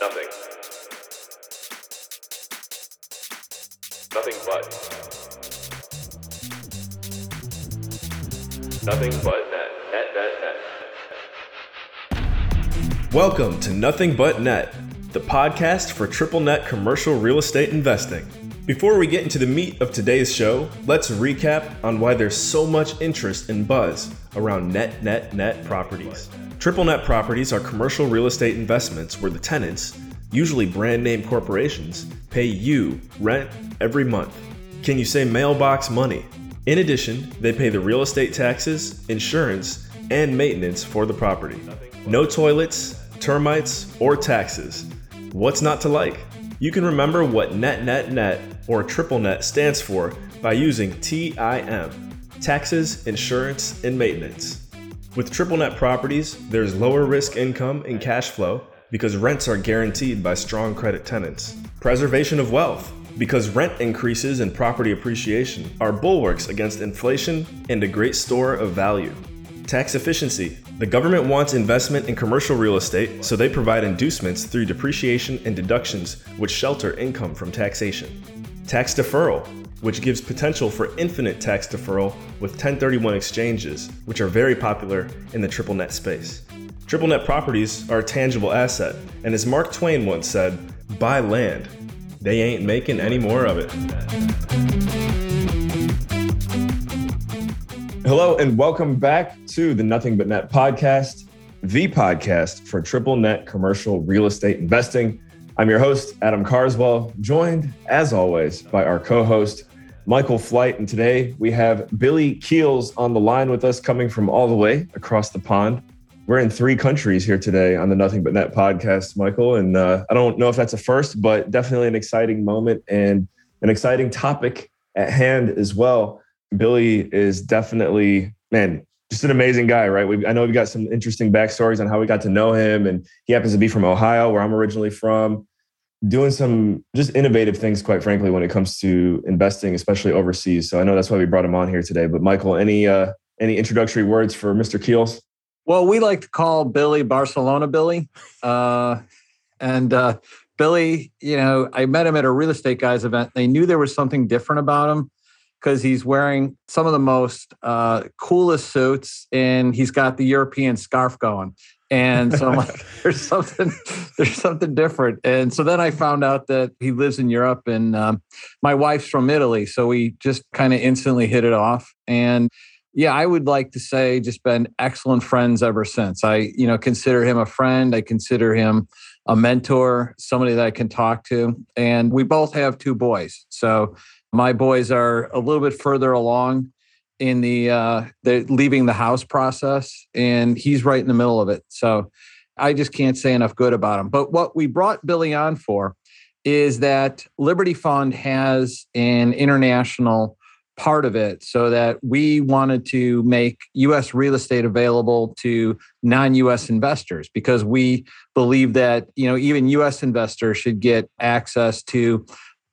Nothing. Nothing but. Nothing but net. Net, net, net. Welcome to Nothing But Net, the podcast for triple net commercial real estate investing. Before we get into the meat of today's show, let's recap on why there's so much interest and buzz around net, net, net properties. Triple net properties are commercial real estate investments where the tenants, usually brand name corporations, pay you rent every month. Can you say mailbox money? In addition, they pay the real estate taxes, insurance, and maintenance for the property. No toilets, termites, or taxes. What's not to like? You can remember what net net net or triple net stands for by using TIM taxes, insurance, and maintenance. With triple net properties, there's lower risk income and cash flow because rents are guaranteed by strong credit tenants. Preservation of wealth because rent increases and property appreciation are bulwarks against inflation and a great store of value. Tax efficiency. The government wants investment in commercial real estate, so they provide inducements through depreciation and deductions which shelter income from taxation. Tax deferral which gives potential for infinite tax deferral with 1031 exchanges, which are very popular in the triple net space. Triple net properties are a tangible asset, and as Mark Twain once said, buy land. They ain't making any more of it. Hello, and welcome back to the Nothing But Net podcast, the podcast for triple net commercial real estate investing. I'm your host, Adam Carswell, joined as always by our co host, Michael Flight. And today we have Billy Keels on the line with us, coming from all the way across the pond. We're in three countries here today on the Nothing But Net podcast, Michael. And uh, I don't know if that's a first, but definitely an exciting moment and an exciting topic at hand as well. Billy is definitely, man, just an amazing guy, right? we I know we've got some interesting backstories on how we got to know him. And he happens to be from Ohio, where I'm originally from doing some just innovative things, quite frankly, when it comes to investing, especially overseas. So I know that's why we brought him on here today. But Michael, any uh, any introductory words for Mr. Keels? Well, we like to call Billy Barcelona Billy, uh, and uh, Billy. You know, I met him at a real estate guys event. They knew there was something different about him because he's wearing some of the most uh, coolest suits, and he's got the European scarf going. And so I'm like, there's something, there's something different. And so then I found out that he lives in Europe and um, my wife's from Italy. So we just kind of instantly hit it off. And yeah, I would like to say just been excellent friends ever since. I, you know, consider him a friend. I consider him a mentor, somebody that I can talk to. And we both have two boys. So my boys are a little bit further along in the uh, the leaving the house process, and he's right in the middle of it. So I just can't say enough good about him. But what we brought Billy on for is that Liberty Fund has an international part of it so that we wanted to make US real estate available to non-US investors because we believe that you know even US investors should get access to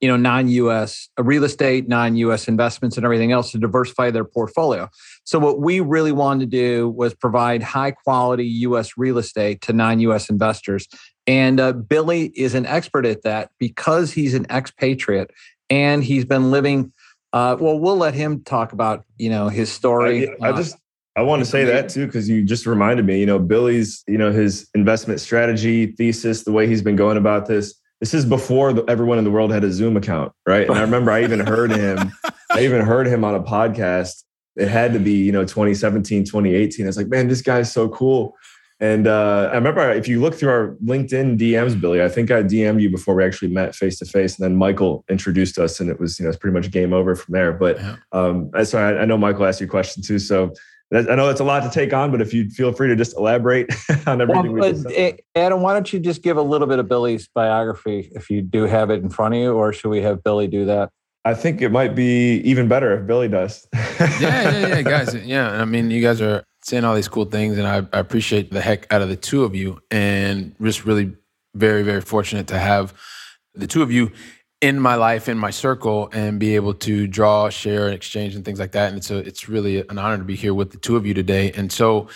you know non-us real estate non-us investments and everything else to diversify their portfolio so what we really wanted to do was provide high quality us real estate to non-us investors and uh, billy is an expert at that because he's an expatriate and he's been living uh, well we'll let him talk about you know his story i, I just I want to say that too because you just reminded me. You know, Billy's, you know, his investment strategy thesis, the way he's been going about this this is before the, everyone in the world had a Zoom account, right? And I remember I even heard him, I even heard him on a podcast. It had to be, you know, 2017, 2018. I was like, man, this guy's so cool. And uh, I remember if you look through our LinkedIn DMs, Billy, I think I DM'd you before we actually met face to face, and then Michael introduced us, and it was you know it's pretty much game over from there. But yeah. um, so I, I know Michael asked you a question too, so I know that's a lot to take on, but if you feel free to just elaborate on everything. Well, we eh, Adam, why don't you just give a little bit of Billy's biography if you do have it in front of you, or should we have Billy do that? I think it might be even better if Billy does. yeah, yeah, yeah, guys. Yeah, I mean, you guys are saying all these cool things, and I, I appreciate the heck out of the two of you, and just really very, very fortunate to have the two of you in my life, in my circle, and be able to draw, share, and exchange, and things like that. And it's a, it's really an honor to be here with the two of you today. And so,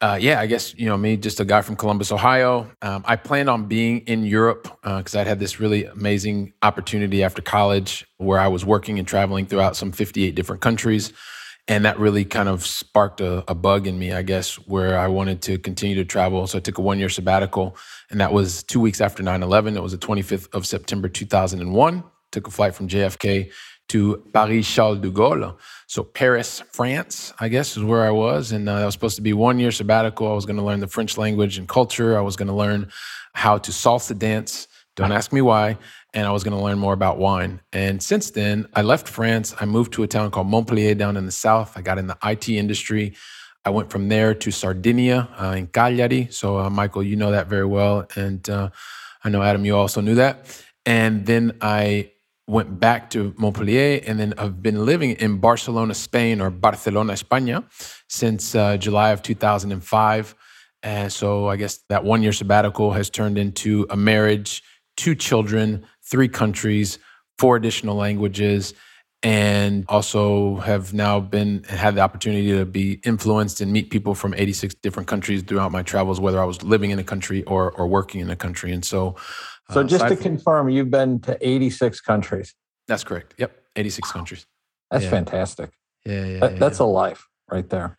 uh, yeah, I guess you know me, just a guy from Columbus, Ohio. Um, I planned on being in Europe because uh, I'd had this really amazing opportunity after college where I was working and traveling throughout some 58 different countries, and that really kind of sparked a, a bug in me, I guess, where I wanted to continue to travel. So I took a one year sabbatical, and that was two weeks after 9/11. It was the 25th of September 2001. Took a flight from JFK to Paris Charles de Gaulle. So Paris, France, I guess, is where I was. And uh, that was supposed to be one year sabbatical. I was going to learn the French language and culture. I was going to learn how to salsa dance. Don't ask me why. And I was going to learn more about wine. And since then, I left France. I moved to a town called Montpellier down in the south. I got in the IT industry. I went from there to Sardinia uh, in Cagliari. So, uh, Michael, you know that very well. And uh, I know, Adam, you also knew that. And then I went back to Montpellier, and then I've been living in Barcelona, Spain, or Barcelona, España, since uh, July of 2005. And so I guess that one year sabbatical has turned into a marriage, two children, three countries, four additional languages, and also have now been had the opportunity to be influenced and meet people from 86 different countries throughout my travels, whether I was living in a country or or working in a country. And so so uh, just to confirm, you've been to 86 countries. That's correct. Yep, 86 countries. That's yeah. fantastic. Yeah, yeah, that, yeah That's yeah. a life right there.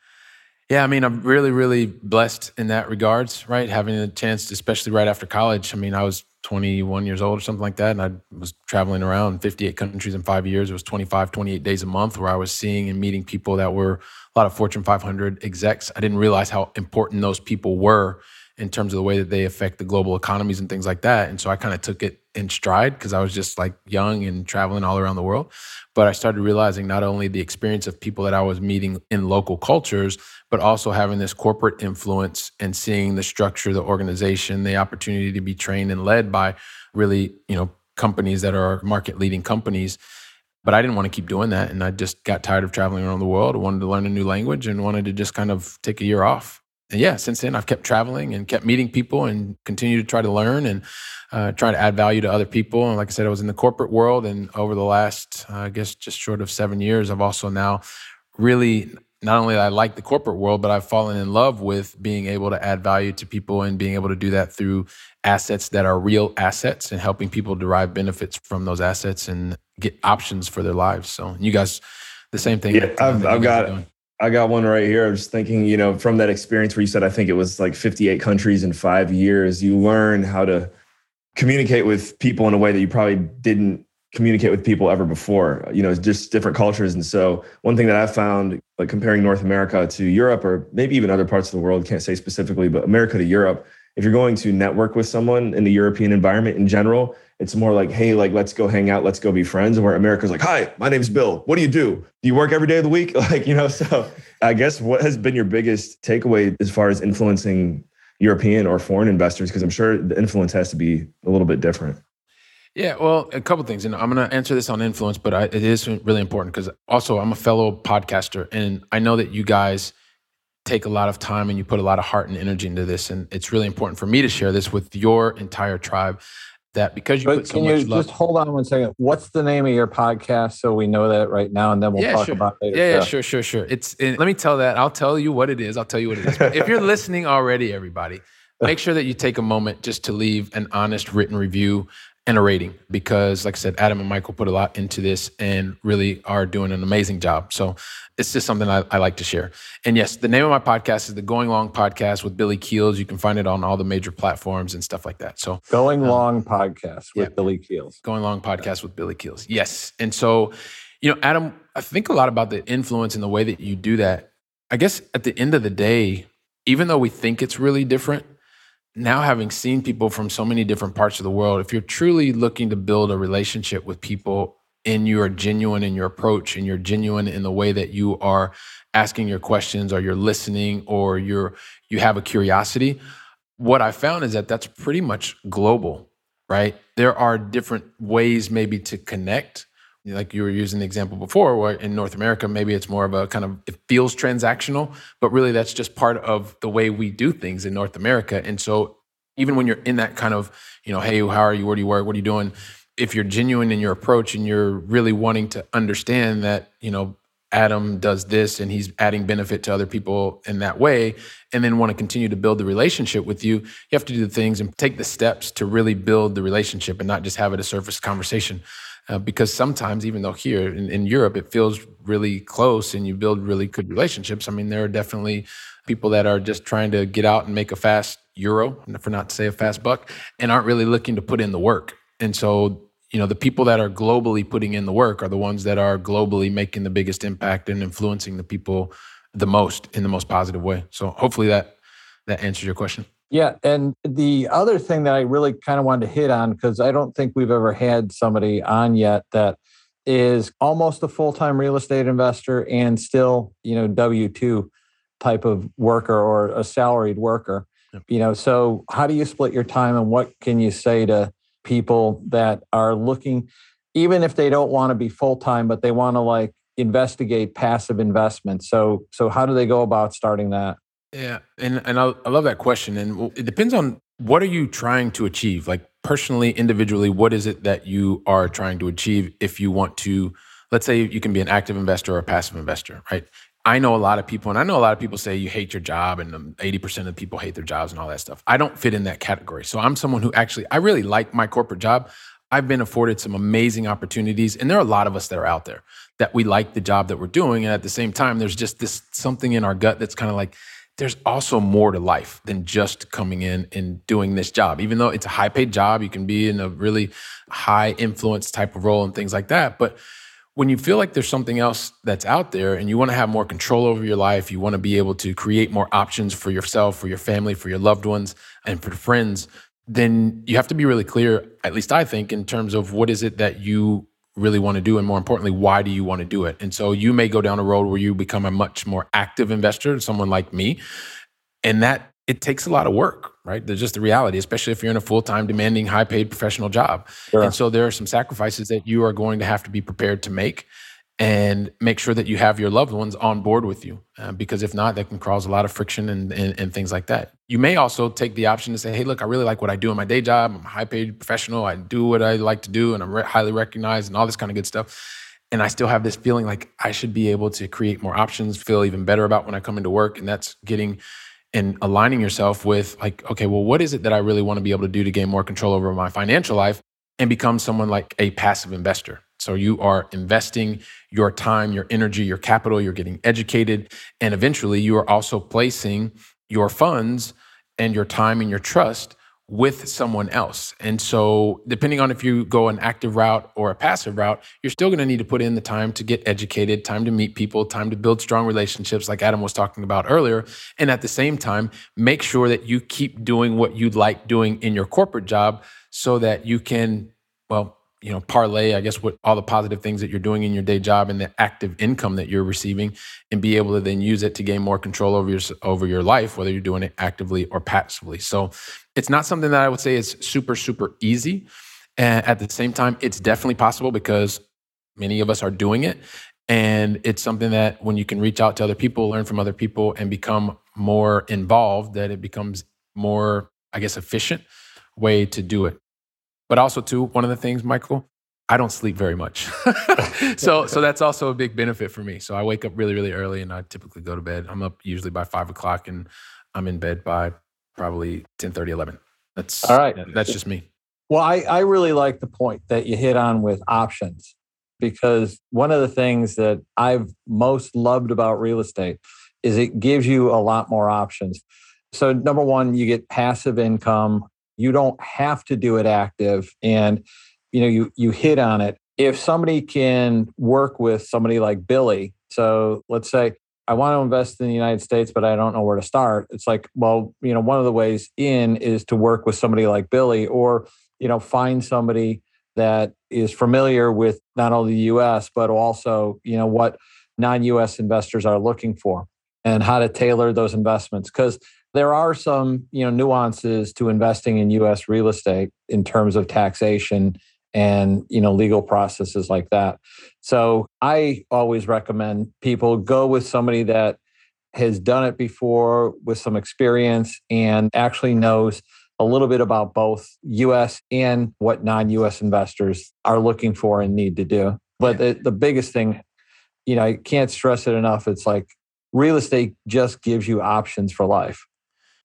Yeah, I mean, I'm really, really blessed in that regards, right? Having a chance, especially right after college. I mean, I was 21 years old or something like that, and I was traveling around 58 countries in five years. It was 25, 28 days a month where I was seeing and meeting people that were a lot of Fortune 500 execs. I didn't realize how important those people were in terms of the way that they affect the global economies and things like that. And so I kind of took it in stride because I was just like young and traveling all around the world. But I started realizing not only the experience of people that I was meeting in local cultures, but also having this corporate influence and seeing the structure, the organization, the opportunity to be trained and led by really, you know, companies that are market leading companies. But I didn't want to keep doing that. And I just got tired of traveling around the world. I wanted to learn a new language and wanted to just kind of take a year off and yeah, since then I've kept traveling and kept meeting people and continue to try to learn and uh, try to add value to other people. And like I said, I was in the corporate world, and over the last, uh, I guess, just short of seven years, I've also now really not only I like the corporate world, but I've fallen in love with being able to add value to people and being able to do that through assets that are real assets and helping people derive benefits from those assets and get options for their lives. So you guys, the same thing. Yeah, I've, I've got I got one right here. I was thinking, you know, from that experience where you said, I think it was like 58 countries in five years, you learn how to communicate with people in a way that you probably didn't communicate with people ever before, you know, just different cultures. And so, one thing that I found, like comparing North America to Europe, or maybe even other parts of the world, can't say specifically, but America to Europe, if you're going to network with someone in the European environment in general, it's more like, hey, like let's go hang out, let's go be friends. And where America's like, hi, my name's Bill. What do you do? Do you work every day of the week? Like, you know, so I guess what has been your biggest takeaway as far as influencing European or foreign investors? Because I'm sure the influence has to be a little bit different. Yeah, well, a couple things, and I'm going to answer this on influence, but I, it is really important because also I'm a fellow podcaster, and I know that you guys take a lot of time and you put a lot of heart and energy into this. And it's really important for me to share this with your entire tribe that because you but put so can much you love. just hold on one second? What's the name of your podcast so we know that right now, and then we'll yeah, talk sure. about it later. Yeah, yeah, sure, sure, sure. It's let me tell that. I'll tell you what it is. I'll tell you what it is. But if you're listening already, everybody, make sure that you take a moment just to leave an honest written review and a rating because like i said adam and michael put a lot into this and really are doing an amazing job. So it's just something I, I, like to share. And yes the name of my podcast is the going long podcast with billy keels. You can find it on all the major platforms and stuff like that. So going um, long podcast with yeah, billy keels. Going long podcast with billy keels. Yes. And so you know adam i think a lot about the influence and the way that you do that. I guess at the end of the day even though we think it's really different now having seen people from so many different parts of the world, if you're truly looking to build a relationship with people and you are genuine in your approach and you're genuine in the way that you are asking your questions or you're listening or you're you have a curiosity, what I found is that that's pretty much global, right? There are different ways maybe to connect like you were using the example before, where in North America, maybe it's more of a kind of, it feels transactional, but really that's just part of the way we do things in North America. And so even when you're in that kind of, you know, hey, how are you? Where do you work? What are you doing? If you're genuine in your approach and you're really wanting to understand that, you know, Adam does this and he's adding benefit to other people in that way, and then want to continue to build the relationship with you, you have to do the things and take the steps to really build the relationship and not just have it a surface conversation. Uh, because sometimes, even though here in, in Europe it feels really close and you build really good relationships, I mean, there are definitely people that are just trying to get out and make a fast euro, for not to say a fast buck, and aren't really looking to put in the work. And so you know the people that are globally putting in the work are the ones that are globally making the biggest impact and influencing the people the most in the most positive way so hopefully that that answers your question yeah and the other thing that i really kind of wanted to hit on because i don't think we've ever had somebody on yet that is almost a full-time real estate investor and still you know w2 type of worker or a salaried worker yep. you know so how do you split your time and what can you say to people that are looking, even if they don't want to be full time, but they want to like investigate passive investments. So, so how do they go about starting that? Yeah, and and I, I love that question, and it depends on what are you trying to achieve. Like personally, individually, what is it that you are trying to achieve? If you want to, let's say you can be an active investor or a passive investor, right? I know a lot of people, and I know a lot of people say you hate your job, and um, 80% of people hate their jobs and all that stuff. I don't fit in that category. So I'm someone who actually, I really like my corporate job. I've been afforded some amazing opportunities, and there are a lot of us that are out there that we like the job that we're doing. And at the same time, there's just this something in our gut that's kind of like, there's also more to life than just coming in and doing this job. Even though it's a high paid job, you can be in a really high influence type of role and things like that. But when you feel like there's something else that's out there and you want to have more control over your life, you want to be able to create more options for yourself, for your family, for your loved ones, and for friends, then you have to be really clear, at least I think, in terms of what is it that you really want to do and more importantly why do you want to do it and so you may go down a road where you become a much more active investor someone like me and that it takes a lot of work, right? There's just the reality, especially if you're in a full time, demanding, high paid professional job. Sure. And so there are some sacrifices that you are going to have to be prepared to make and make sure that you have your loved ones on board with you. Uh, because if not, that can cause a lot of friction and, and, and, things like that. You may also take the option to say, hey, look, I really like what I do in my day job. I'm a high paid professional. I do what I like to do and I'm re- highly recognized and all this kind of good stuff. And I still have this feeling like I should be able to create more options, feel even better about when I come into work. And that's getting and aligning yourself with like okay well what is it that i really want to be able to do to gain more control over my financial life and become someone like a passive investor so you are investing your time your energy your capital you're getting educated and eventually you are also placing your funds and your time and your trust with someone else. And so, depending on if you go an active route or a passive route, you're still going to need to put in the time to get educated, time to meet people, time to build strong relationships, like Adam was talking about earlier. And at the same time, make sure that you keep doing what you like doing in your corporate job so that you can, well, you know parlay i guess what all the positive things that you're doing in your day job and the active income that you're receiving and be able to then use it to gain more control over your over your life whether you're doing it actively or passively. So it's not something that i would say is super super easy. And at the same time it's definitely possible because many of us are doing it. And it's something that when you can reach out to other people learn from other people and become more involved that it becomes more i guess efficient way to do it but also, too, one of the things, Michael, I don't sleep very much. so so that's also a big benefit for me. So I wake up really, really early and I typically go to bed. I'm up usually by five o'clock and I'm in bed by probably 10 30, 11. That's all right. That's just me. Well, I, I really like the point that you hit on with options because one of the things that I've most loved about real estate is it gives you a lot more options. So, number one, you get passive income you don't have to do it active and you know you you hit on it. If somebody can work with somebody like billy so let's say i want to invest in the united states but i don't know where to start it's like well you know one of the ways in is to work with somebody like billy or you know find somebody that is familiar with not only the us but also you know what non-us investors are looking for and how to tailor those investments. Because there are some you know nuances to investing in US real estate in terms of taxation and you know legal processes like that. So I always recommend people go with somebody that has done it before with some experience and actually knows a little bit about both US and what non-US investors are looking for and need to do. But the, the biggest thing you know, I can't stress it enough. It's like real estate just gives you options for life.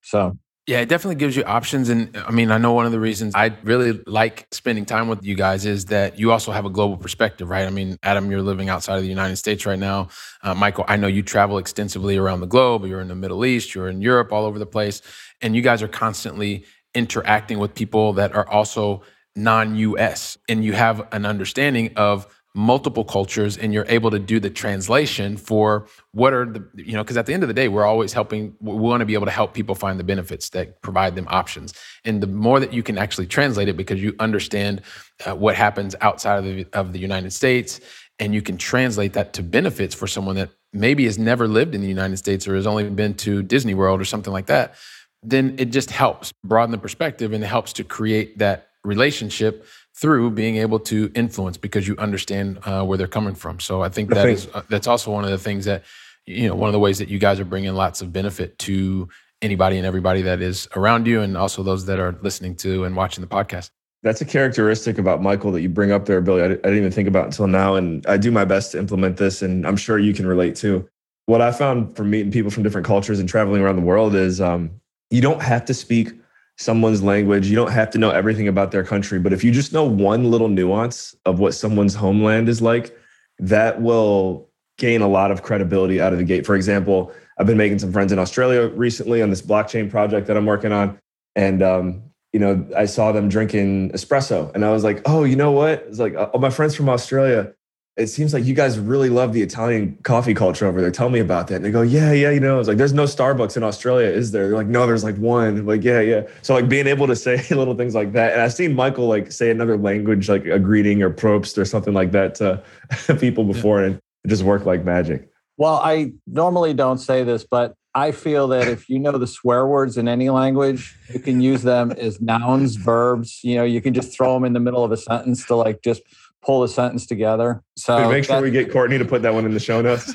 So yeah, it definitely gives you options. And I mean, I know one of the reasons I really like spending time with you guys is that you also have a global perspective, right? I mean, Adam, you're living outside of the United States right now. Uh, Michael, I know you travel extensively around the globe. You're in the Middle East, you're in Europe, all over the place. And you guys are constantly interacting with people that are also non US. And you have an understanding of multiple cultures and you're able to do the translation for what are the you know because at the end of the day we're always helping we want to be able to help people find the benefits that provide them options. And the more that you can actually translate it because you understand uh, what happens outside of the, of the united states and you can translate that to benefits for someone that maybe has never lived in the united states or has only been to disney world or something like that then it just helps broaden the perspective and it helps to create that relationship through being able to influence because you understand uh, where they're coming from. So I think that is uh, that's also one of the things that you know one of the ways that you guys are bringing lots of benefit to anybody and everybody that is around you, and also those that are listening to and watching the podcast. That's a characteristic about Michael that you bring up there, Billy. I, I didn't even think about until now, and I do my best to implement this, and I'm sure you can relate too. What I found from meeting people from different cultures and traveling around the world is um, you don't have to speak someone's language. You don't have to know everything about their country, but if you just know one little nuance of what someone's homeland is like, that will gain a lot of credibility out of the gate. For example, I've been making some friends in Australia recently on this blockchain project that I'm working on. And, um, you know, I saw them drinking espresso and I was like, oh, you know what? It's like, oh, my friends from Australia, it seems like you guys really love the Italian coffee culture over there. Tell me about that. And they go, yeah, yeah, you know, it's like, there's no Starbucks in Australia, is there? They're like, no, there's like one. I'm like, yeah, yeah. So like being able to say little things like that. And I've seen Michael like say another language, like a greeting or probst or something like that to people before. And it just worked like magic. Well, I normally don't say this, but I feel that if you know the swear words in any language, you can use them as nouns, verbs. You know, you can just throw them in the middle of a sentence to like just pull the sentence together. So make sure we get Courtney to put that one in the show notes.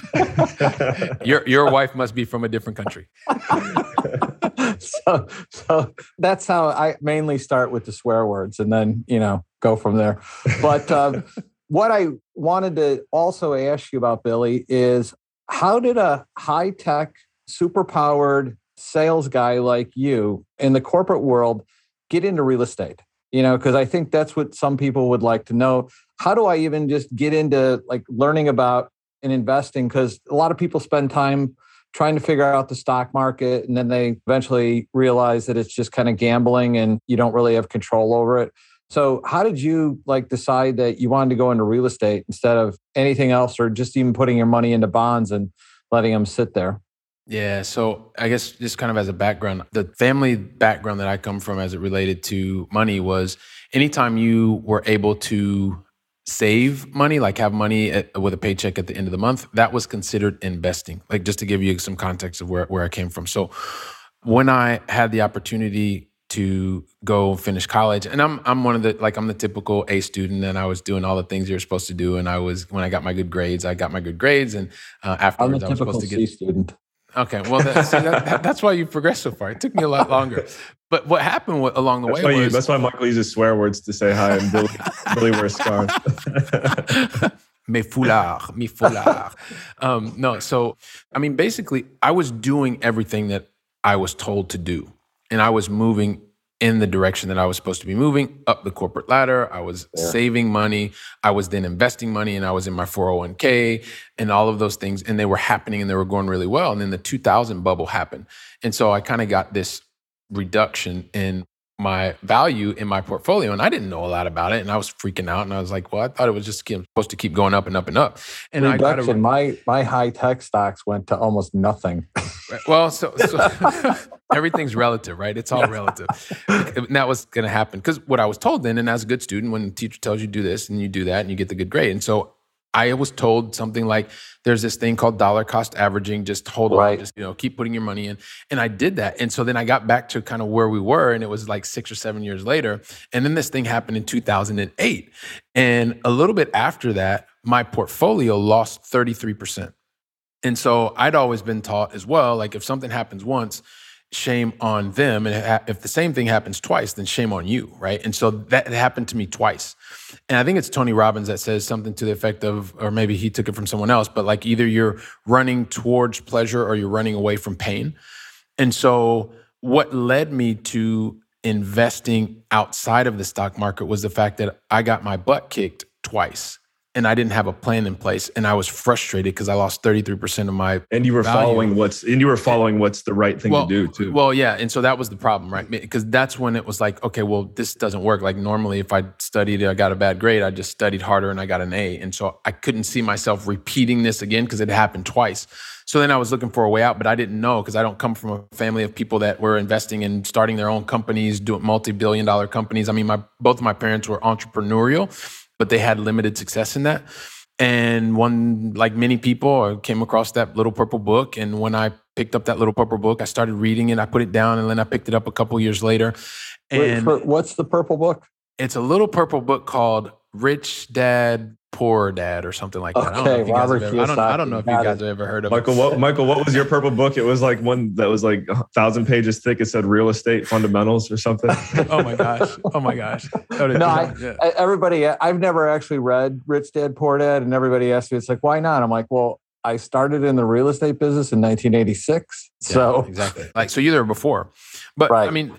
your your wife must be from a different country. so so that's how I mainly start with the swear words and then you know go from there. But um, what I wanted to also ask you about Billy is how did a high tech, super powered sales guy like you in the corporate world get into real estate? you know because i think that's what some people would like to know how do i even just get into like learning about and investing because a lot of people spend time trying to figure out the stock market and then they eventually realize that it's just kind of gambling and you don't really have control over it so how did you like decide that you wanted to go into real estate instead of anything else or just even putting your money into bonds and letting them sit there yeah. So I guess just kind of as a background, the family background that I come from as it related to money was anytime you were able to save money, like have money at, with a paycheck at the end of the month, that was considered investing. Like just to give you some context of where, where I came from. So when I had the opportunity to go finish college and I'm I'm one of the like I'm the typical A student and I was doing all the things you're supposed to do and I was when I got my good grades I got my good grades and uh, afterwards I was supposed to get C student. Okay, well, that, see, that, that's why you progressed so far. It took me a lot longer. But what happened along the that's way why was you, that's why Michael uses swear words to say hi and Billy, Billy wears scarves. me foulard, me foulard. Um, no, so I mean, basically, I was doing everything that I was told to do, and I was moving in the direction that I was supposed to be moving up the corporate ladder. I was yeah. saving money. I was then investing money and I was in my 401k and all of those things. And they were happening and they were going really well. And then the 2000 bubble happened. And so I kind of got this reduction in my value in my portfolio and I didn't know a lot about it and I was freaking out and I was like, well, I thought it was just supposed to keep going up and up and up. And Reduction, I got my my high tech stocks went to almost nothing. well, so, so everything's relative, right? It's all relative. and that was going to happen because what I was told then, and as a good student, when the teacher tells you do this and you do that and you get the good grade, and so I was told something like, "There's this thing called dollar cost averaging. Just hold right. on, just you know, keep putting your money in." And I did that, and so then I got back to kind of where we were, and it was like six or seven years later. And then this thing happened in 2008, and a little bit after that, my portfolio lost 33 percent. And so I'd always been taught as well, like if something happens once, shame on them. And if the same thing happens twice, then shame on you, right? And so that happened to me twice. And I think it's Tony Robbins that says something to the effect of, or maybe he took it from someone else, but like either you're running towards pleasure or you're running away from pain. And so what led me to investing outside of the stock market was the fact that I got my butt kicked twice and I didn't have a plan in place, and I was frustrated because I lost thirty three percent of my. And you were value. following what's and you were following what's the right thing well, to do too. Well, yeah, and so that was the problem, right? Because that's when it was like, okay, well, this doesn't work. Like normally, if I studied, I got a bad grade. I just studied harder and I got an A, and so I couldn't see myself repeating this again because it happened twice. So then I was looking for a way out, but I didn't know because I don't come from a family of people that were investing in starting their own companies, doing multi-billion dollar companies. I mean, my both of my parents were entrepreneurial, but they had limited success in that. And one, like many people, I came across that little purple book. And when I picked up that little purple book, I started reading it. I put it down, and then I picked it up a couple years later. And Wait, for, what's the purple book? It's a little purple book called Rich Dad Poor Dad or something like that. Okay, Robert ever, I, don't, I don't know if you guys have ever heard of Michael, it. what, Michael, what was your purple book? It was like one that was like a thousand pages thick. It said real estate fundamentals or something. oh my gosh! Oh my gosh! Oh, no, I, yeah. everybody. I've never actually read Rich Dad Poor Dad, and everybody asks me, "It's like why not?" I'm like, well. I started in the real estate business in 1986. Yeah, so exactly, like so, you there before, but right. I mean,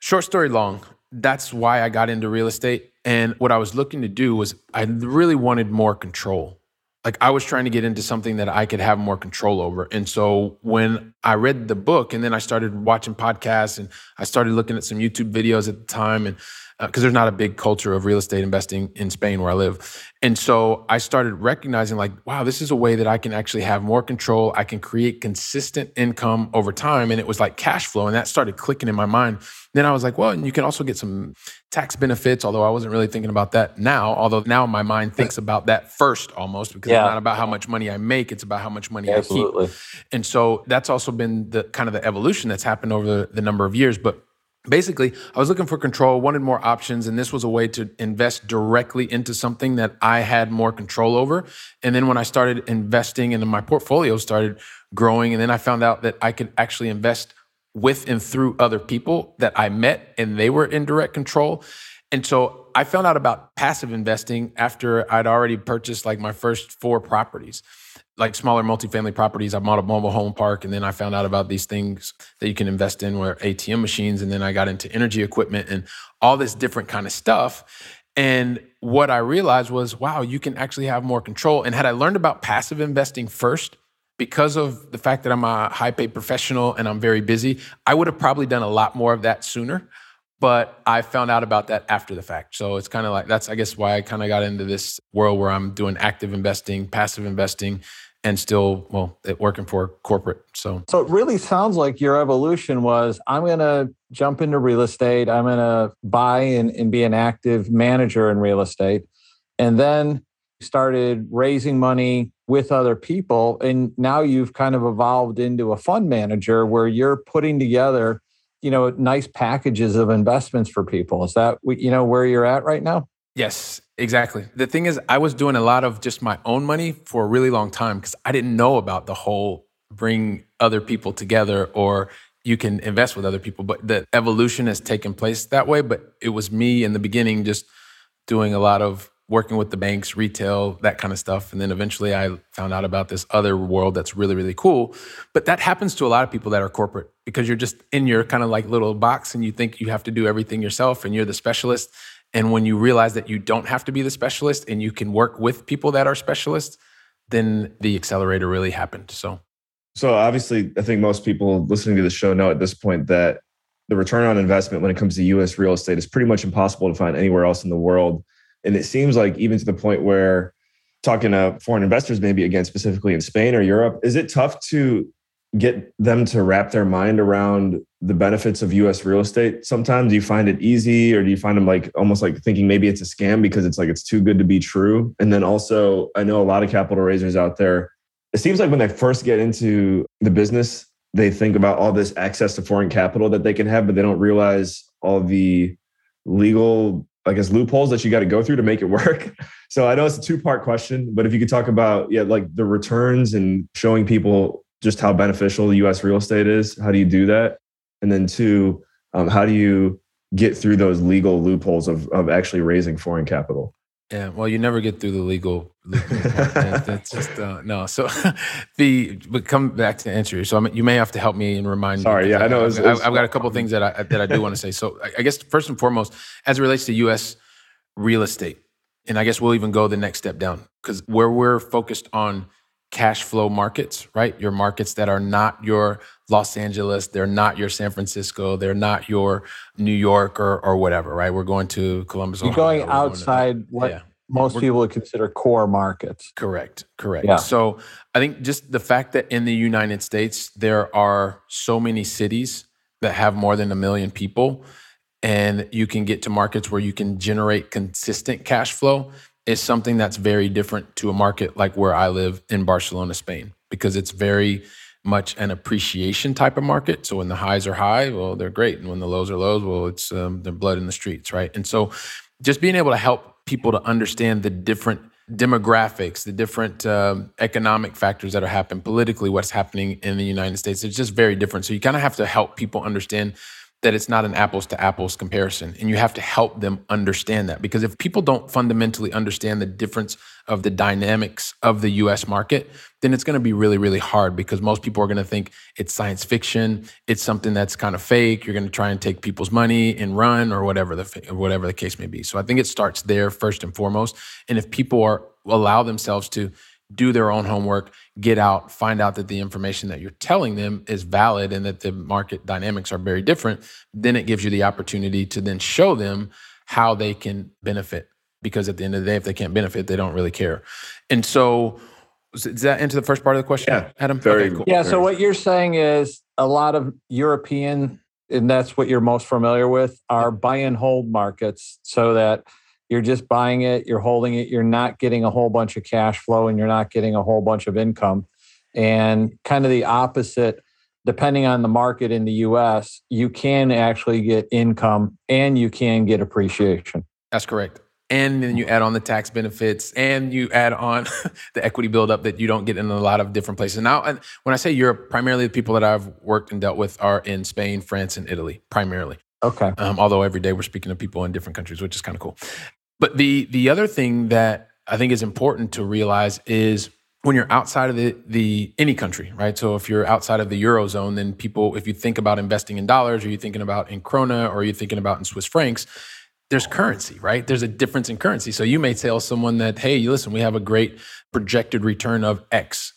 short story long. That's why I got into real estate and what I was looking to do was I really wanted more control. Like I was trying to get into something that I could have more control over. And so when I read the book and then I started watching podcasts and I started looking at some YouTube videos at the time and because uh, there's not a big culture of real estate investing in Spain where I live. And so I started recognizing like, wow, this is a way that I can actually have more control. I can create consistent income over time. And it was like cash flow. And that started clicking in my mind. Then I was like, well, and you can also get some tax benefits, although I wasn't really thinking about that now. Although now my mind thinks about that first almost because yeah. it's not about how much money I make, it's about how much money Absolutely. I keep. And so that's also been the kind of the evolution that's happened over the, the number of years. But basically i was looking for control wanted more options and this was a way to invest directly into something that i had more control over. And then when i started investing and my portfolio started growing and then i found out that i could actually invest with and through other people that i met and they were in direct control. And so i found out about passive investing after i'd already purchased like my first four properties like smaller multifamily properties. I bought a mobile home park, and then I found out about these things that you can invest in, where ATM machines, and then I got into energy equipment and all this different kind of stuff. And what I realized was, wow, you can actually have more control. And had I learned about passive investing first, because of the fact that I'm a high paid professional and I'm very busy, I would have probably done a lot more of that sooner. But I found out about that after the fact. So it's kind of like that's, I guess, why I kind of got into this world where I'm doing active investing, passive investing, and still well working for corporate so. So it really sounds like your evolution was i'm going to jump into real estate. I'm going to buy and, and be an active manager in real estate. And then started raising money with other people and now you've kind of evolved into a fund manager where you're putting together you know nice packages of investments for people. Is that you know where you're at right now? Yes, exactly. The thing is, I was doing a lot of just my own money for a really long time because I didn't know about the whole bring other people together or you can invest with other people. But the evolution has taken place that way. But it was me in the beginning just doing a lot of working with the banks, retail, that kind of stuff. And then eventually I found out about this other world that's really, really cool. But that happens to a lot of people that are corporate because you're just in your kind of like little box and you think you have to do everything yourself and you're the specialist. And when you realize that you don't have to be the specialist and you can work with people that are specialists, then the accelerator really happened. So, so obviously, I think most people listening to the show know at this point that the return on investment when it comes to US real estate is pretty much impossible to find anywhere else in the world. And it seems like even to the point where talking to foreign investors, maybe again, specifically in Spain or Europe, is it tough to get them to wrap their mind around the benefits of US real estate sometimes? Do you find it easy or do you find them like almost like thinking maybe it's a scam because it's like it's too good to be true? And then also, I know a lot of capital raisers out there, it seems like when they first get into the business, they think about all this access to foreign capital that they can have, but they don't realize all the legal, I guess, loopholes that you got to go through to make it work. So I know it's a two part question, but if you could talk about, yeah, like the returns and showing people just how beneficial the U.S. real estate is? How do you do that? And then two, um, how do you get through those legal loopholes of of actually raising foreign capital? Yeah, well, you never get through the legal. That's just uh, no. So the but come back to the answer. So I mean, you may have to help me and remind. Me. Sorry, yeah, I know. I've, It was- it was- I've got a couple things that I that I do want to say. So I- I guess first and foremost, as it relates to U.S. real estate, and I guess we'll even go the next step down because where we're focused on cash flow markets, right? Your markets that are not your Los Angeles, they're not your San Francisco, they're not your New York or or whatever, right? We're going to Columbus. You're Ohio, going we're to- outside what Yeah. most people would consider core markets. Correct. Correct. Yeah. So I think just the fact that in the United States there are so many cities that have more than a million people and you can get to markets where you can generate consistent cash flow is something that's very different to a market like where I live in Barcelona, Spain, because it's very much an appreciation type of market. So when the highs are high, well, they're great, and when the lows are lows, well, it's um, the blood in the streets, right? And so, just being able to help people to understand the different demographics, the different um, economic factors that are happening politically, what's happening in the United States, it's just very different. So you kind of have to help people understand that it's not an apples to apples comparison. And you have to help them understand that. Because if people don't fundamentally understand the difference of the dynamics of the US market, then it's going to be really, really hard because most people are going to think it's science fiction, it's something that's kind of fake. You're going to try and take people's money and run or whatever the whatever the case may be. So I think it starts there first and foremost. And if people are allow themselves to do their own homework, get out, find out that the information that you're telling them is valid and that the market dynamics are very different, then it gives you the opportunity to then show them how they can benefit. Because at the end of the day, if they can't benefit, they don't really care. And so, does that answer the first part of the question, Yeah, Adam? very Okay, cool. Yeah. So what you're saying is a lot of European, and that's what you're most familiar with, are buy and hold markets, so that you're just buying it, you're holding it, you're not getting a whole bunch of cash flow, and you're not getting a whole bunch of income. And kind of the opposite, depending on the market in the U.S., you can actually get income and you can get appreciation. That's correct. And then you add on the tax benefits and you add on the equity buildup that you don't get in a lot of different places. Now, and when I say Europe, primarily the people that I've worked and dealt with are in Spain, France, and Italy, primarily. Okay. Um, although every day we're speaking to people in different countries, which is kind of cool. But the the other thing that I think is important to realize is when you're outside of the the any country, right? So if you're outside of the eurozone, then people, if you think about investing in dollars, or you're thinking about in krona, or are you're thinking about in Swiss francs, there's currency, right? There's a difference in currency. So you may tell someone that, hey, listen, we have a great projected return of X,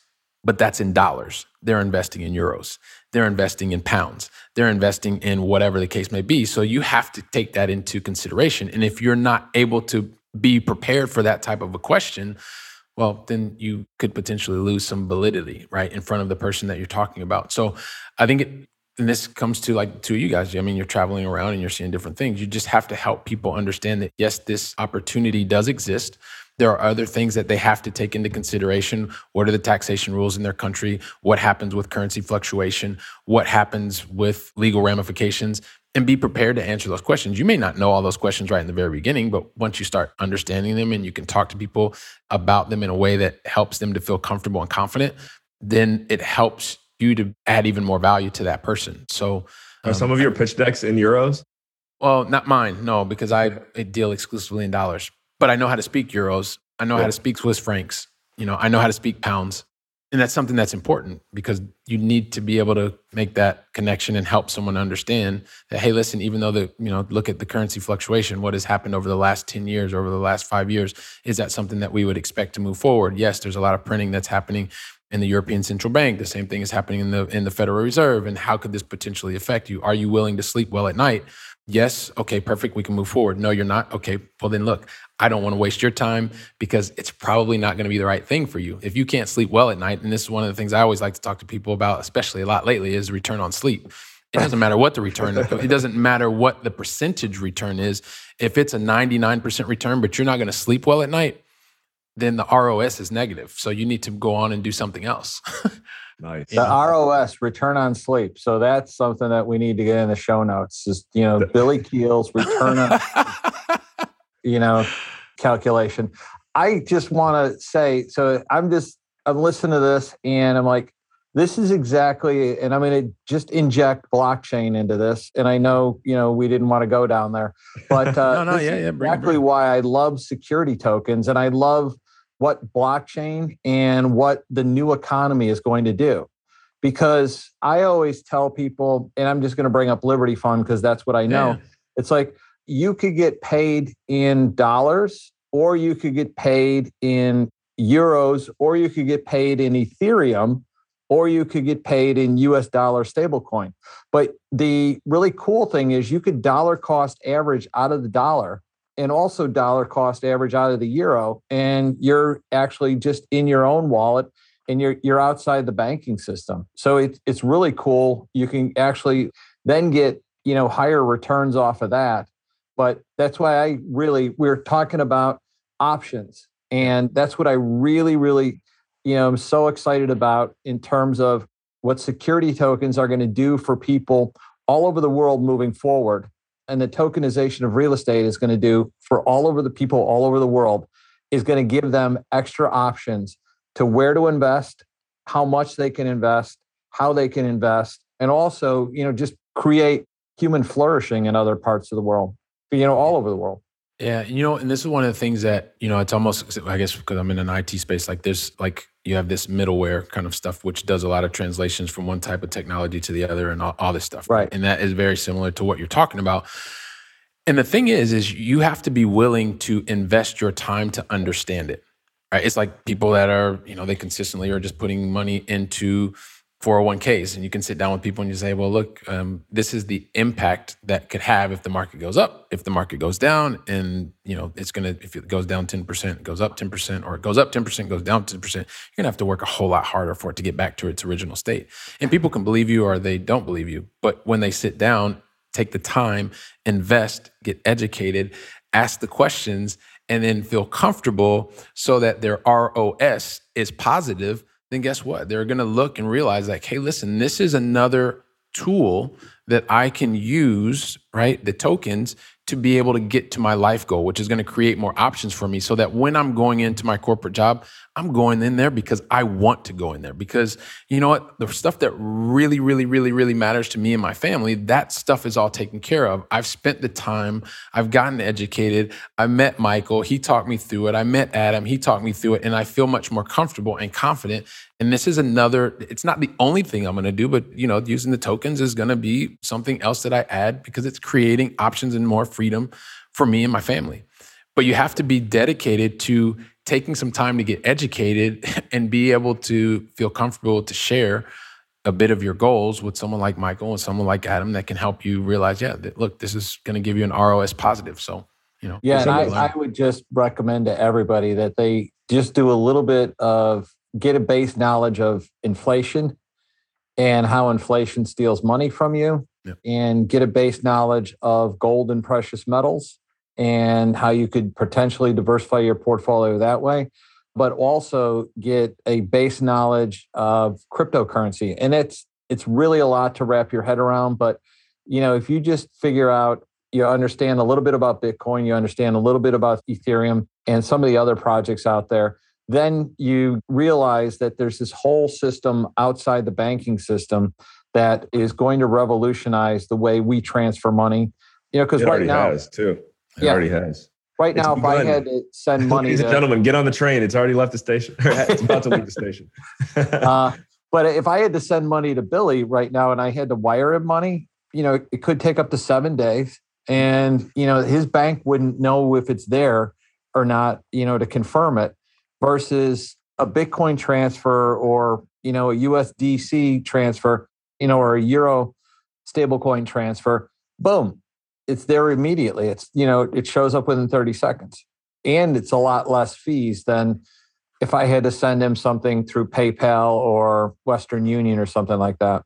but that's in dollars. They're investing in euros. They're investing in pounds. They're investing in whatever the case may be. So you have to take that into consideration. And if you're not able to be prepared for that type of a question, well, then you could potentially lose some validity, right, in front of the person that you're talking about. So I think it, and this comes to like to you guys. I mean, you're traveling around and you're seeing different things. You just have to help people understand that yes, this opportunity does exist. There are other things that they have to take into consideration. What are the taxation rules in their country? What happens with currency fluctuation? What happens with legal ramifications? And be prepared to answer those questions. You may not know all those questions right in the very beginning, but once you start understanding them and you can talk to people about them in a way that helps them to feel comfortable and confident, then it helps you to add even more value to that person. So, Are some um, of your pitch decks in euros? well, not mine, no, because I deal exclusively in dollars. But I know how to speak euros. I know how to speak Swiss francs. You know, I know how to speak pounds. And that's something that's important because you need to be able to make that connection and help someone understand that, hey, listen, even though the, you know, look at the currency fluctuation, what has happened over the last 10 years, over the last five years, is that something that we would expect to move forward? Yes, there's a lot of printing that's happening in the European Central Bank. The same thing is happening in the in the Federal Reserve. And how could this potentially affect you? Are you willing to sleep well at night? Yes. Okay, perfect. We can move forward. No, you're not. Okay. Well, then look, I don't want to waste your time because it's probably not going to be the right thing for you. If you can't sleep well at night, and this is one of the things I always like to talk to people about, especially a lot lately, is return on sleep. It doesn't matter what the return, it doesn't matter what the percentage return is. If it's a 99% return, but you're not going to sleep well at night, then the ROS is negative. So you need to go on and do something else. Nice. The ROS, return on sleep. So that's something that we need to get in the show notes. Is you know Billy Keel's return on you know calculation. I just want to say, so I'm just I'm listening to this and I'm like, this is exactly, and I'm going to just inject blockchain into this. And I know, you know, we didn't want to go down there, but uh, no, no, yeah, yeah, bring exactly bring why I love security tokens, and I love what blockchain and what the new economy is going to do. Because I always tell people, and I'm just going to bring up Liberty Fund because that's what I know. Yeah. It's like you could get paid in dollars, or you could get paid in euros, or you could get paid in Ethereum, or you could get paid in US dollar stablecoin. But the really cool thing is you could dollar cost average out of the dollar and also dollar cost average out of the euro, and you're actually just in your own wallet and you're you're outside the banking system. So it's it's really cool. You can actually then get you know higher returns off of that. But that's why I really we're talking about options, and that's what I really really you know I'm so excited about in terms of what security tokens are going to do for people all over the world moving forward and the tokenization of real estate is going to do for all over the people all over the world is going to give them extra options to where to invest, how much they can invest, how they can invest, and also, you know, just create human flourishing in other parts of the world, you know, all over the world. Yeah, you know, and this is one of the things that you know. It's almost, I guess, because I'm in an IT space. Like, there's like you have this middleware kind of stuff, which does a lot of translations from one type of technology to the other, and all, all this stuff. Right. And that is very similar to what you're talking about. And the thing is, is you have to be willing to invest your time to understand it. Right? It's like people that are, you know, they consistently are just putting money into 401ks, and you can sit down with people and you say, well, look, um, this is the impact that could have if the market goes up, if the market goes down, and you know, it's gonna if it goes down 10%, it goes up 10%, or it goes up 10%, goes down 10%, you're gonna have to work a whole lot harder for it to get back to its original state. And people can believe you or they don't believe you, but when they sit down, take the time, invest, get educated, ask the questions, and then feel comfortable so that their ROS is positive, then guess what? They're going to look and realize like, hey, listen, this is another tool that I can use, right? The tokens to be able to get to my life goal, which is going to create more options for me so that when I'm going into my corporate job, I'm going in there because I want to go in there. Because you know what? The stuff that really, really, really, really matters to me and my family, that stuff is all taken care of. I've spent the time, I've gotten educated. I met Michael, he talked me through it. I met Adam, he talked me through it. And I feel much more comfortable and confident. And this is another, it's not the only thing I'm going to do, but you know, using the tokens is going to be something else that I add because it's creating options and more freedom for me and my family. But you have to be dedicated to taking some time to get educated and be able to feel comfortable to share a bit of your goals with someone like Michael and someone like Adam that can help you realize, yeah, that, look, this is going to give you an ROS positive. So, you know, Yeah, and I. I would just recommend to everybody that they just do a little bit of get a base knowledge of inflation and how inflation steals money from you, Yep. and get a base knowledge of gold and precious metals and how you could potentially diversify your portfolio that way. But also get a base knowledge of cryptocurrency. And it's it's really a lot to wrap your head around. But you know, if you just figure out you understand a little bit about Bitcoin, you understand a little bit about Ethereum and some of the other projects out there, then you realize that there's this whole system outside the banking system that is going to revolutionize the way we transfer money. You know, because right now, has too. It Yeah. already has. right It's now, if I had to send money Ladies and to, gentlemen, get on the train. It's already left the station. it's about to leave the station. uh, but if I had to send money to Billy right now and I had to wire him money, you know, it could take up to seven days. And, you know, his bank wouldn't know if it's there or not, you know, to confirm it versus a Bitcoin transfer or, you know, a USDC transfer, you know, or a Euro stablecoin transfer. Boom, it's there immediately. It's, you know, it shows up within 30 seconds. And it's a lot less fees than if I had to send him something through PayPal or Western Union or something like that.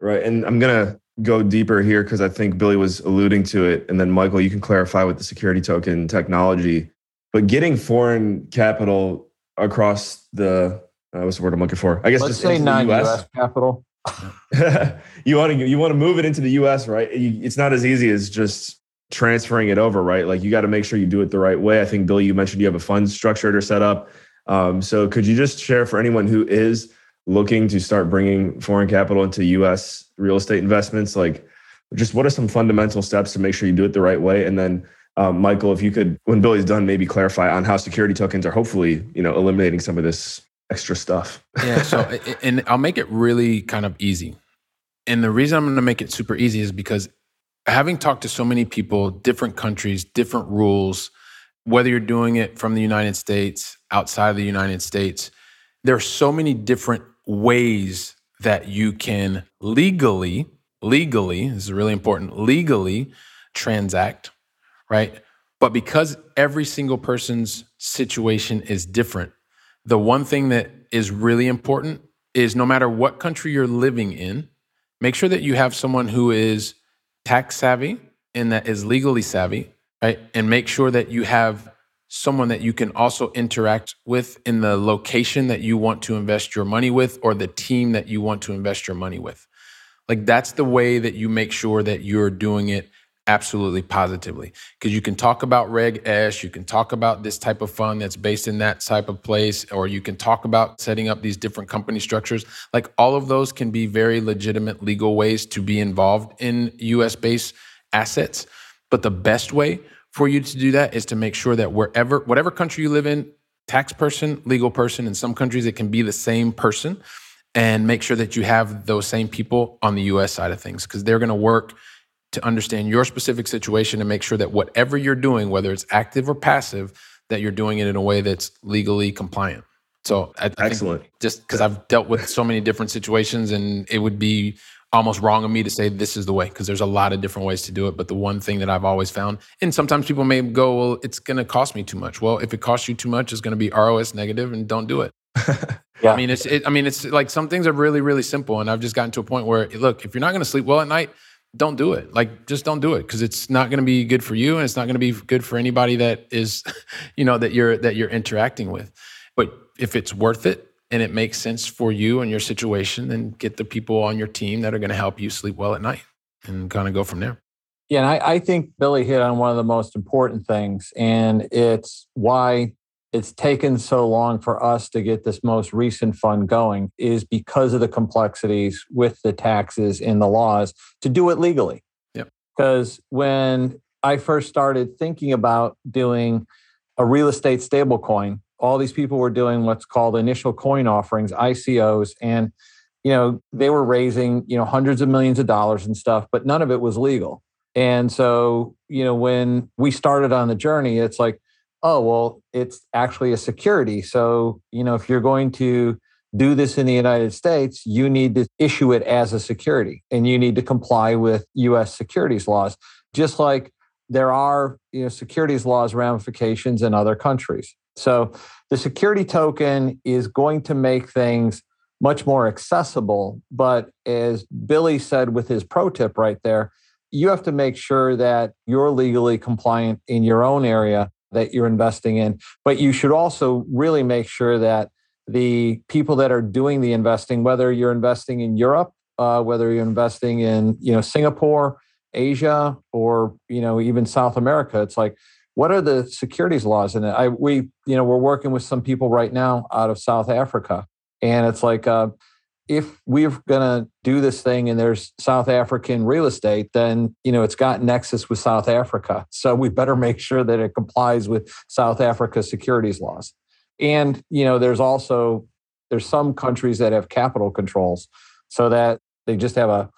Right. And I'm going to go deeper here because I think Billy was alluding to it. And then, Michael, you can clarify with the security token technology. But getting foreign capital across the, uh, what's the word I'm looking for? I guess Let's just say into the non-US capital. you want to you want to move it into the US, right? It's not as easy as just transferring it over, right? Like you got to make sure you do it the right way. I think Billy, you mentioned you have a fund structured or set up. Um, so could you just share for anyone who is looking to start bringing foreign capital into U.S. real estate investments? Like, just what are some fundamental steps to make sure you do it the right way? And then, um, Michael, if you could, when Billy's done, maybe clarify on how security tokens are hopefully, you know, eliminating some of this extra stuff. yeah. So, and I'll make it really kind of easy. And the reason I'm going to make it super easy is because having talked to so many people, different countries, different rules, whether you're doing it from the United States, outside of the United States, there are so many different ways that you can legally, legally, this is really important, legally transact, right? But because every single person's situation is different, the one thing that is really important is no matter what country you're living in, make sure that you have someone who is tax savvy and that is legally savvy, right? And make sure that you have someone that you can also interact with in the location that you want to invest your money with or the team that you want to invest your money with. Like that's the way that you make sure that you're doing it absolutely positively. Because you can talk about reg s you can talk about this type of fund that's based in that type of place or you can talk about setting up these different company structures. Like all of those can be very legitimate legal ways to be involved in us based assets. But the best way for you to do that is to make sure that wherever, whatever country you live in, tax person, legal person, in some countries it can be the same person, and make sure that you have those same people on the US side of things because they're going to work to understand your specific situation and make sure that whatever you're doing, whether it's active or passive, that you're doing it in a way that's legally compliant. So I, I excellent. just because I've dealt with so many different situations, and it would be almost wrong of me to say this is the way because there's a lot of different ways to do it. But the one thing that I've always found, and sometimes people may go, well, it's going to cost me too much. Well, if it costs you too much, it's going to be ROS negative, and don't do it. yeah. I mean, it's. It, I mean, it's like some things are really, really simple, and I've just gotten to a point where, look, if you're not going to sleep well at night, don't do it. Like, just don't do it because it's not going to be good for you, and it's not going to be good for anybody that is, you know, that you're that you're interacting with. But if it's worth it, and it makes sense for you and your situation, then get the people on your team that are going to help you sleep well at night and kind of go from there. Yeah, and I, I, think Billy hit on one of the most important things, and it's why it's taken so long for us to get this most recent fund going is because of the complexities with the taxes and the laws to do it legally. Yep. Because when I first started thinking about doing a real estate stablecoin, all these people were doing what's called initial coin offerings, ICOs, and you know they were raising you know hundreds of millions of dollars and stuff, but none of it was legal. And so you know when we started on the journey, it's like, oh well, it's actually a security. So you know if you're going to do this in the United States, you need to issue it as a security, and you need to comply with U.S. securities laws, just like there are you know securities laws ramifications in other countries. So the security token is going to make things much more accessible. But as Billy said with his pro tip right there, you have to make sure that you're legally compliant in your own area that you're investing in. But you should also really make sure that the people that are doing the investing, whether you're investing in Europe, uh, whether you're investing in you know Singapore, Asia, or you know even South America, it's like what are the securities laws in it? I we you know we're working with some people right now out of South Africa, and it's like uh, if we're going to do this thing and there's South African real estate, then you know it's got nexus with South Africa, so we better make sure that it complies with South Africa securities laws. And you know there's also there's some countries that have capital controls, so that they just have a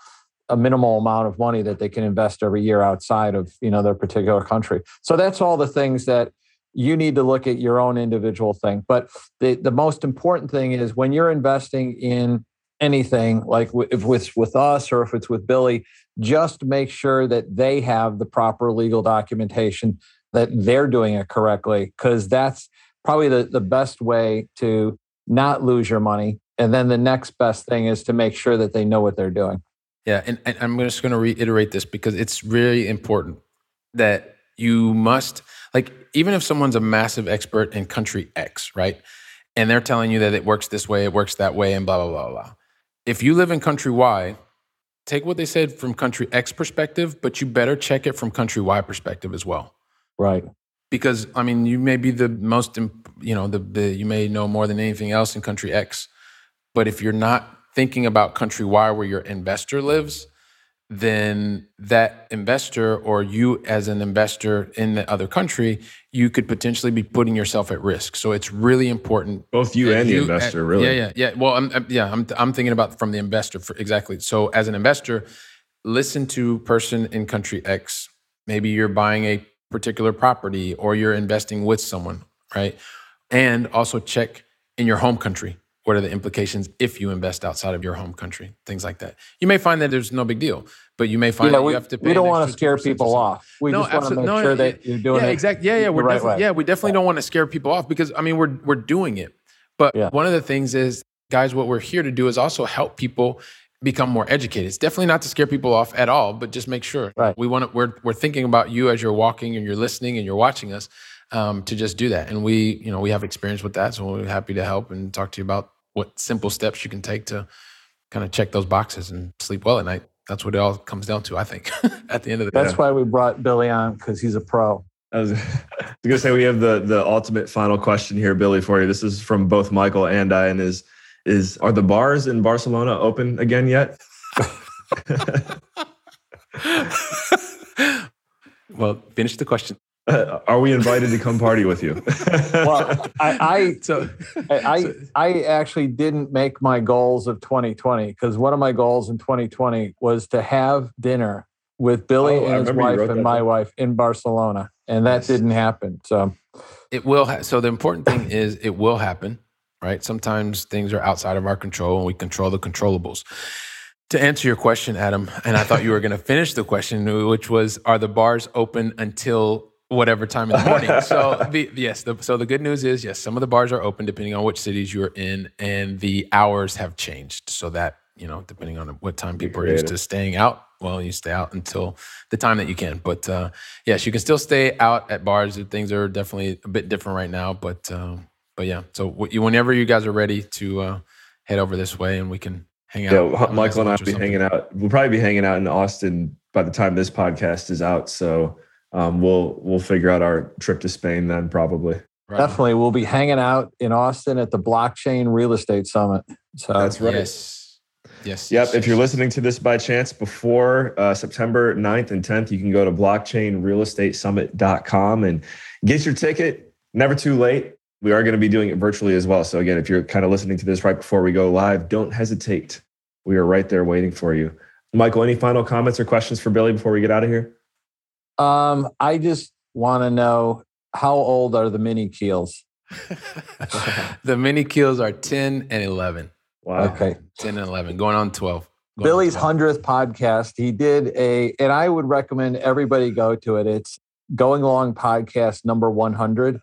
a minimal amount of money that they can invest every year outside of you know their particular country. So that's all the things that you need to look at your own individual thing. But the, the most important thing is when you're investing in anything like if it's with us or if it's with billy just make sure that they have the proper legal documentation that they're doing it correctly because that's probably the, the best way to not lose your money and then the next best thing is to make sure that they know what they're doing yeah, and, and I'm just going to reiterate this because it's really important that you must like even if someone's a massive expert in country X, right? And they're telling you that it works this way, it works that way, and blah blah blah blah. If you live in country Y, take what they said from country X perspective, but you better check it from country Y perspective as well. Right. Because I mean, you may be the most, you know, the, the you may know more than anything else in country X, But if you're not thinking about country Y where your investor lives, then that investor or you as an investor in the other country, you could potentially be putting yourself at risk. So it's really important. Both you and the investor, uh, really. Yeah, yeah, yeah. Well, I'm, I'm- yeah, I'm, I'm thinking about from the investor for exactly. So as an investor, listen to person in country X. Maybe you're buying a particular property or you're investing with someone, right? And also check in your home country. What are the implications if you invest outside of your home country? Things like that. You may find that there's no big deal, but you may find Yeah, that we, you have to pay. we don't want to scare people off. We just want to make no, sure yeah, that you're doing yeah, it exactly. Yeah, yeah, we're right definitely yeah, we definitely don't want to scare people off because I mean we're we're doing it. But Yeah. one of the things is, guys, what we're here to do is also help people become more educated. It's definitely not to scare people off at all, but just make sure. Right. We want to. We're we're thinking about you as you're walking and you're listening and you're watching us um, to just do that. And we, you know, we have experience with that, so we're happy to help and talk to you about what simple steps you can take to kind of check those boxes and sleep well at night. That's what it all comes down to, I think, at the end of the day. That's why we brought Billy on because he's a pro. I was, I was gonna say we have the the ultimate final question here, Billy, for you. This is from both Michael and I, and is is are the bars in Barcelona open again yet? well, finish the question. are we invited to come party with you? Well, I, So, I, I, I actually didn't make my goals of 2020 because one of my goals in 2020 was to have dinner with Billy Oh, and his wife and my down. wife in Barcelona, and that Nice. didn't happen. So it will. Ha- so the important thing is it will happen, right? Sometimes things are outside of our control, and we control the controllables. To answer your question, Adam, and I thought you were going to finish the question, which was, are the bars open until whatever time in the morning? so the, yes, the, so the good news is, yes, some of the bars are open depending on which cities you're in, and the hours have changed so that you know, depending on what time people are used to staying out. Well, you stay out until the time that you can. But uh, yes, you can still stay out at bars. Things are definitely a bit different right now. But um, but yeah, so whenever you guys are ready to uh, head over this way, and we can hang out. yeah, Michael and I will be something. hanging out. We'll probably be hanging out in Austin by the time this podcast is out. So um, we'll we'll figure out our trip to Spain then, probably. Right definitely, we'll be hanging out in Austin at the Blockchain Real Estate Summit. So That's right. Yes. Yes. Yep. yes, If you're yes. listening to this by chance before uh, September 9th and 10th, you can go to blockchainrealestatesummit.com and get your ticket. Never too late. We are going to be doing it virtually as well. So, again, if you're kind of listening to this right before we go live, don't hesitate. We are right there waiting for you. Michael, any final comments or questions for Billy before we get out of here? Um, I just want to know how old are the mini keels? the mini keels are 10 and 11. Wow. Okay. 10 and 11, going on 12. Going on Billy's 12. hundredth podcast. He did a, and I would recommend everybody go to it. It's Going Long Podcast number one hundred,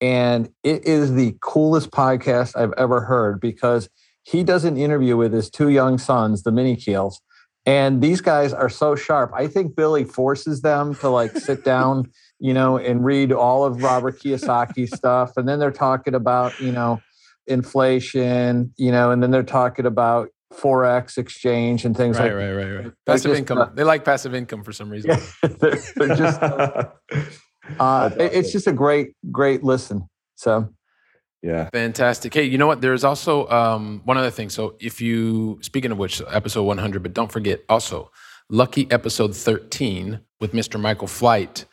and it is the coolest podcast I've ever heard because he does an interview with his two young sons, the Mini Keels, and these guys are so sharp. I think Billy forces them to like sit down, you know, and read all of Robert Kiyosaki stuff, and then they're talking about, you know, inflation, you know, and then they're talking about forex exchange and things Right, like right, right, right. They're Passive just, income. uh, they like passive income for some reason. they're, they're just uh, That's it- it's just a great great listen so yeah. Fantastic. Hey, you know what? There's also um, one other thing. So, if you, speaking of which, episode 100, but don't forget also, lucky episode 13 with Mr. Michael Flight.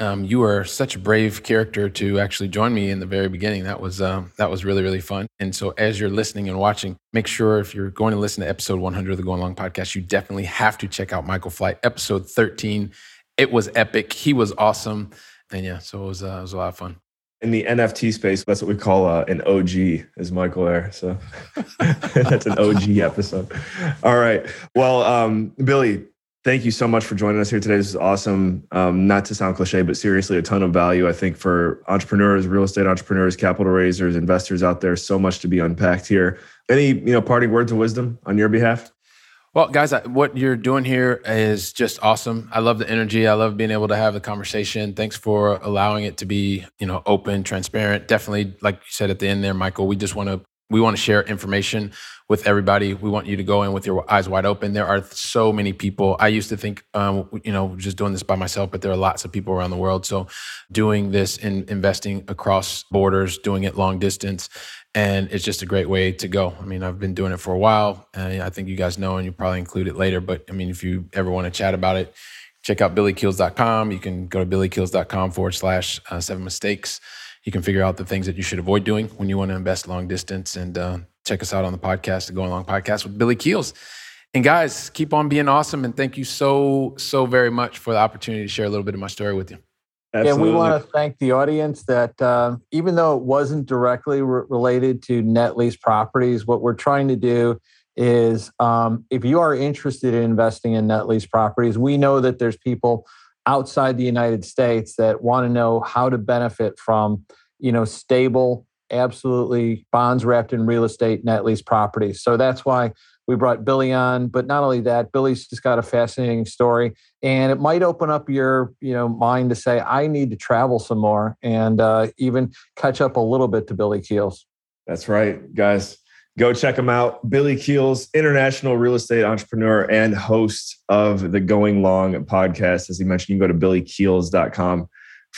Um, you are such a brave character to actually join me in the very beginning. That was um, that was really really fun. And so, as you're listening and watching, make sure if you're going to listen to episode 100 of the Going Long podcast, you definitely have to check out Michael Flight episode 13. It was epic. He was awesome, and yeah, so it was uh, it was a lot of fun. In the NFT space, that's what we call uh, an OG, is Michael there. So that's an OG episode. All right. Well, um, Billy, thank you so much for joining us here today. This is awesome. Um, not to sound cliche, but seriously, a ton of value, I think, for entrepreneurs, real estate entrepreneurs, capital raisers, investors out there. So much to be unpacked here. Any, you know, parting words of wisdom on your behalf? Well, guys, I- what you're doing here is just awesome. I love the energy. I love being able to have the conversation. Thanks for allowing it to be, you know, open, transparent. Definitely, like you said at the end there, Michael, we just want to We want to share information with everybody. We want you to go in with your eyes wide open. There are so many people. I used to think, um, you know, just doing this by myself, but there are lots of people around the world. So, doing this and investing across borders, doing it long distance, and it's just a great way to go. I mean, I've been doing it for a while, and I think you guys know, and you'll probably include it later. But I mean, if you ever want to chat about it, check out billykeels.com. You can go to billykeels.com forward slash uh, seven mistakes you can figure out the things that you should avoid doing when you want to invest long distance. And uh, check us out on the podcast, the Going Long Podcast with Billy Keels. And guys, keep on being awesome. And thank you so, so very much for the opportunity to share a little bit of my story with you. Absolutely. And we want to thank the audience that uh, even though it wasn't directly re- related to net lease properties, what we're trying to do is um, if you are interested in investing in net lease properties, we know that there's people outside the United States that want to know how to benefit from, you know, stable, absolutely bonds wrapped in real estate net lease properties. So that's why we brought Billy on. But not only that, Billy's just got a fascinating story, and it might open up your, you know, mind to say, I need to travel some more and uh, even catch up a little bit to Billy Keels. That's right, guys. Go check him out. Billy Keels, international real estate entrepreneur and host of the Going Long podcast. As he mentioned, you can go to billykeels.com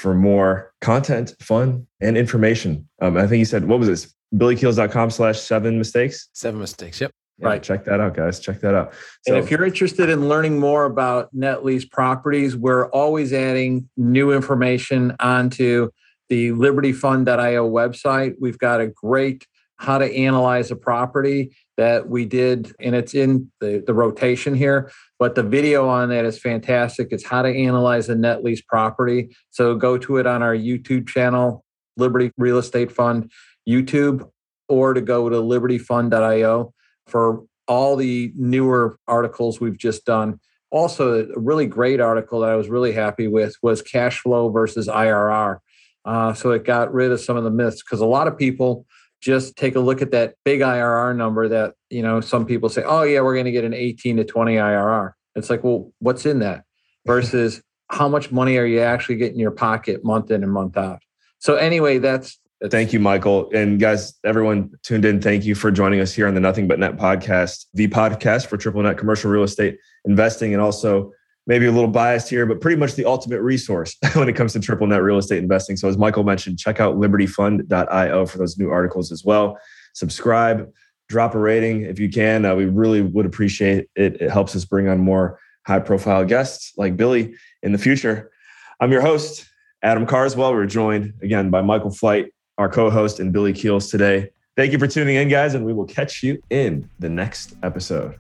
for more content, fun, and information. Um, I think he said, what was this? billykeels.com slash seven mistakes? Seven mistakes. Yep. Yeah, right. Check that out, guys. Check that out. So, and if you're interested in learning more about net lease properties, we're always adding new information onto the libertyfund.io website. We've got a great how to analyze a property that we did, and it's in the, the rotation here. But the video on that is fantastic. It's how to analyze a net lease property. So go to it on our YouTube channel, Liberty Real Estate Fund YouTube, or to go to libertyfund.io for all the newer articles we've just done. Also, a really great article that I was really happy with was cash flow versus IRR. Uh, so it got rid of some of the myths because a lot of people just take a look at that big IRR number that, you know, some people say, oh, yeah, we're going to get an 18 to 20 IRR. It's like, well, what's in that versus how much money are you actually getting in your pocket month in and month out? So, anyway, that's, that's Thank you, Michael. And guys, everyone tuned in, thank you for joining us here on the Nothing But Net podcast, the podcast for triple net commercial real estate investing and also maybe a little biased here, but pretty much the ultimate resource when it comes to triple net real estate investing. So, as Michael mentioned, check out libertyfund.io for those new articles as well. Subscribe, drop a rating if you can. Uh, we really would appreciate it. It helps us bring on more high profile guests like Billy in the future. I'm your host, Adam Carswell. We're joined again by Michael Flight, our co host, and Billy Keels today. Thank you for tuning in, guys, and we will catch you in the next episode.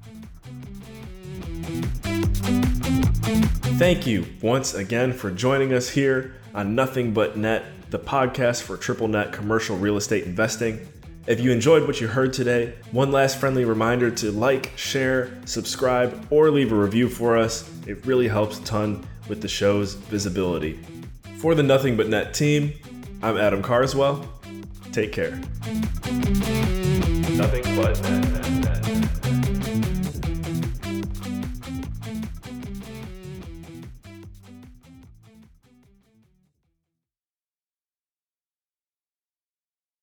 Thank you once again for joining us here on Nothing But Net, the podcast for triple net commercial real estate investing. If you enjoyed what you heard today, one last friendly reminder to like, share, subscribe, or leave a review for us. It really helps a ton with the show's visibility. For the Nothing But Net team, I'm Adam Carswell. Take care. Nothing but net.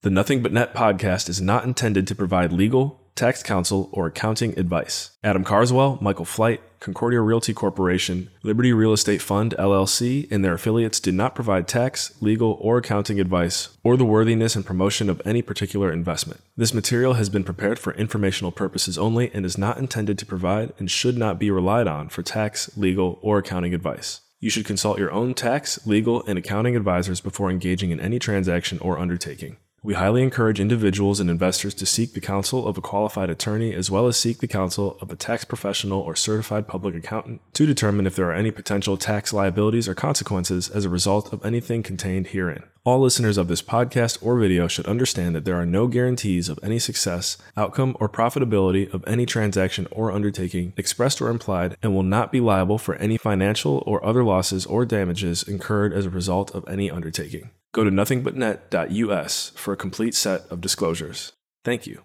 The Nothing But Net podcast is not intended to provide legal, tax counsel, or accounting advice. Adam Carswell, Michael Flight, Concordia Realty Corporation, Liberty Real Estate Fund LLC, and their affiliates do not provide tax, legal, or accounting advice or the worthiness and promotion of any particular investment. This material has been prepared for informational purposes only and is not intended to provide and should not be relied on for tax, legal, or accounting advice. You should consult your own tax, legal, and accounting advisors before engaging in any transaction or undertaking. We highly encourage individuals and investors to seek the counsel of a qualified attorney as well as seek the counsel of a tax professional or certified public accountant to determine if there are any potential tax liabilities or consequences as a result of anything contained herein. All listeners of this podcast or video should understand that there are no guarantees of any success, outcome, or profitability of any transaction or undertaking, expressed or implied, and will not be liable for any financial or other losses or damages incurred as a result of any undertaking. Go to nothingbutnet.us for a complete set of disclosures. Thank you.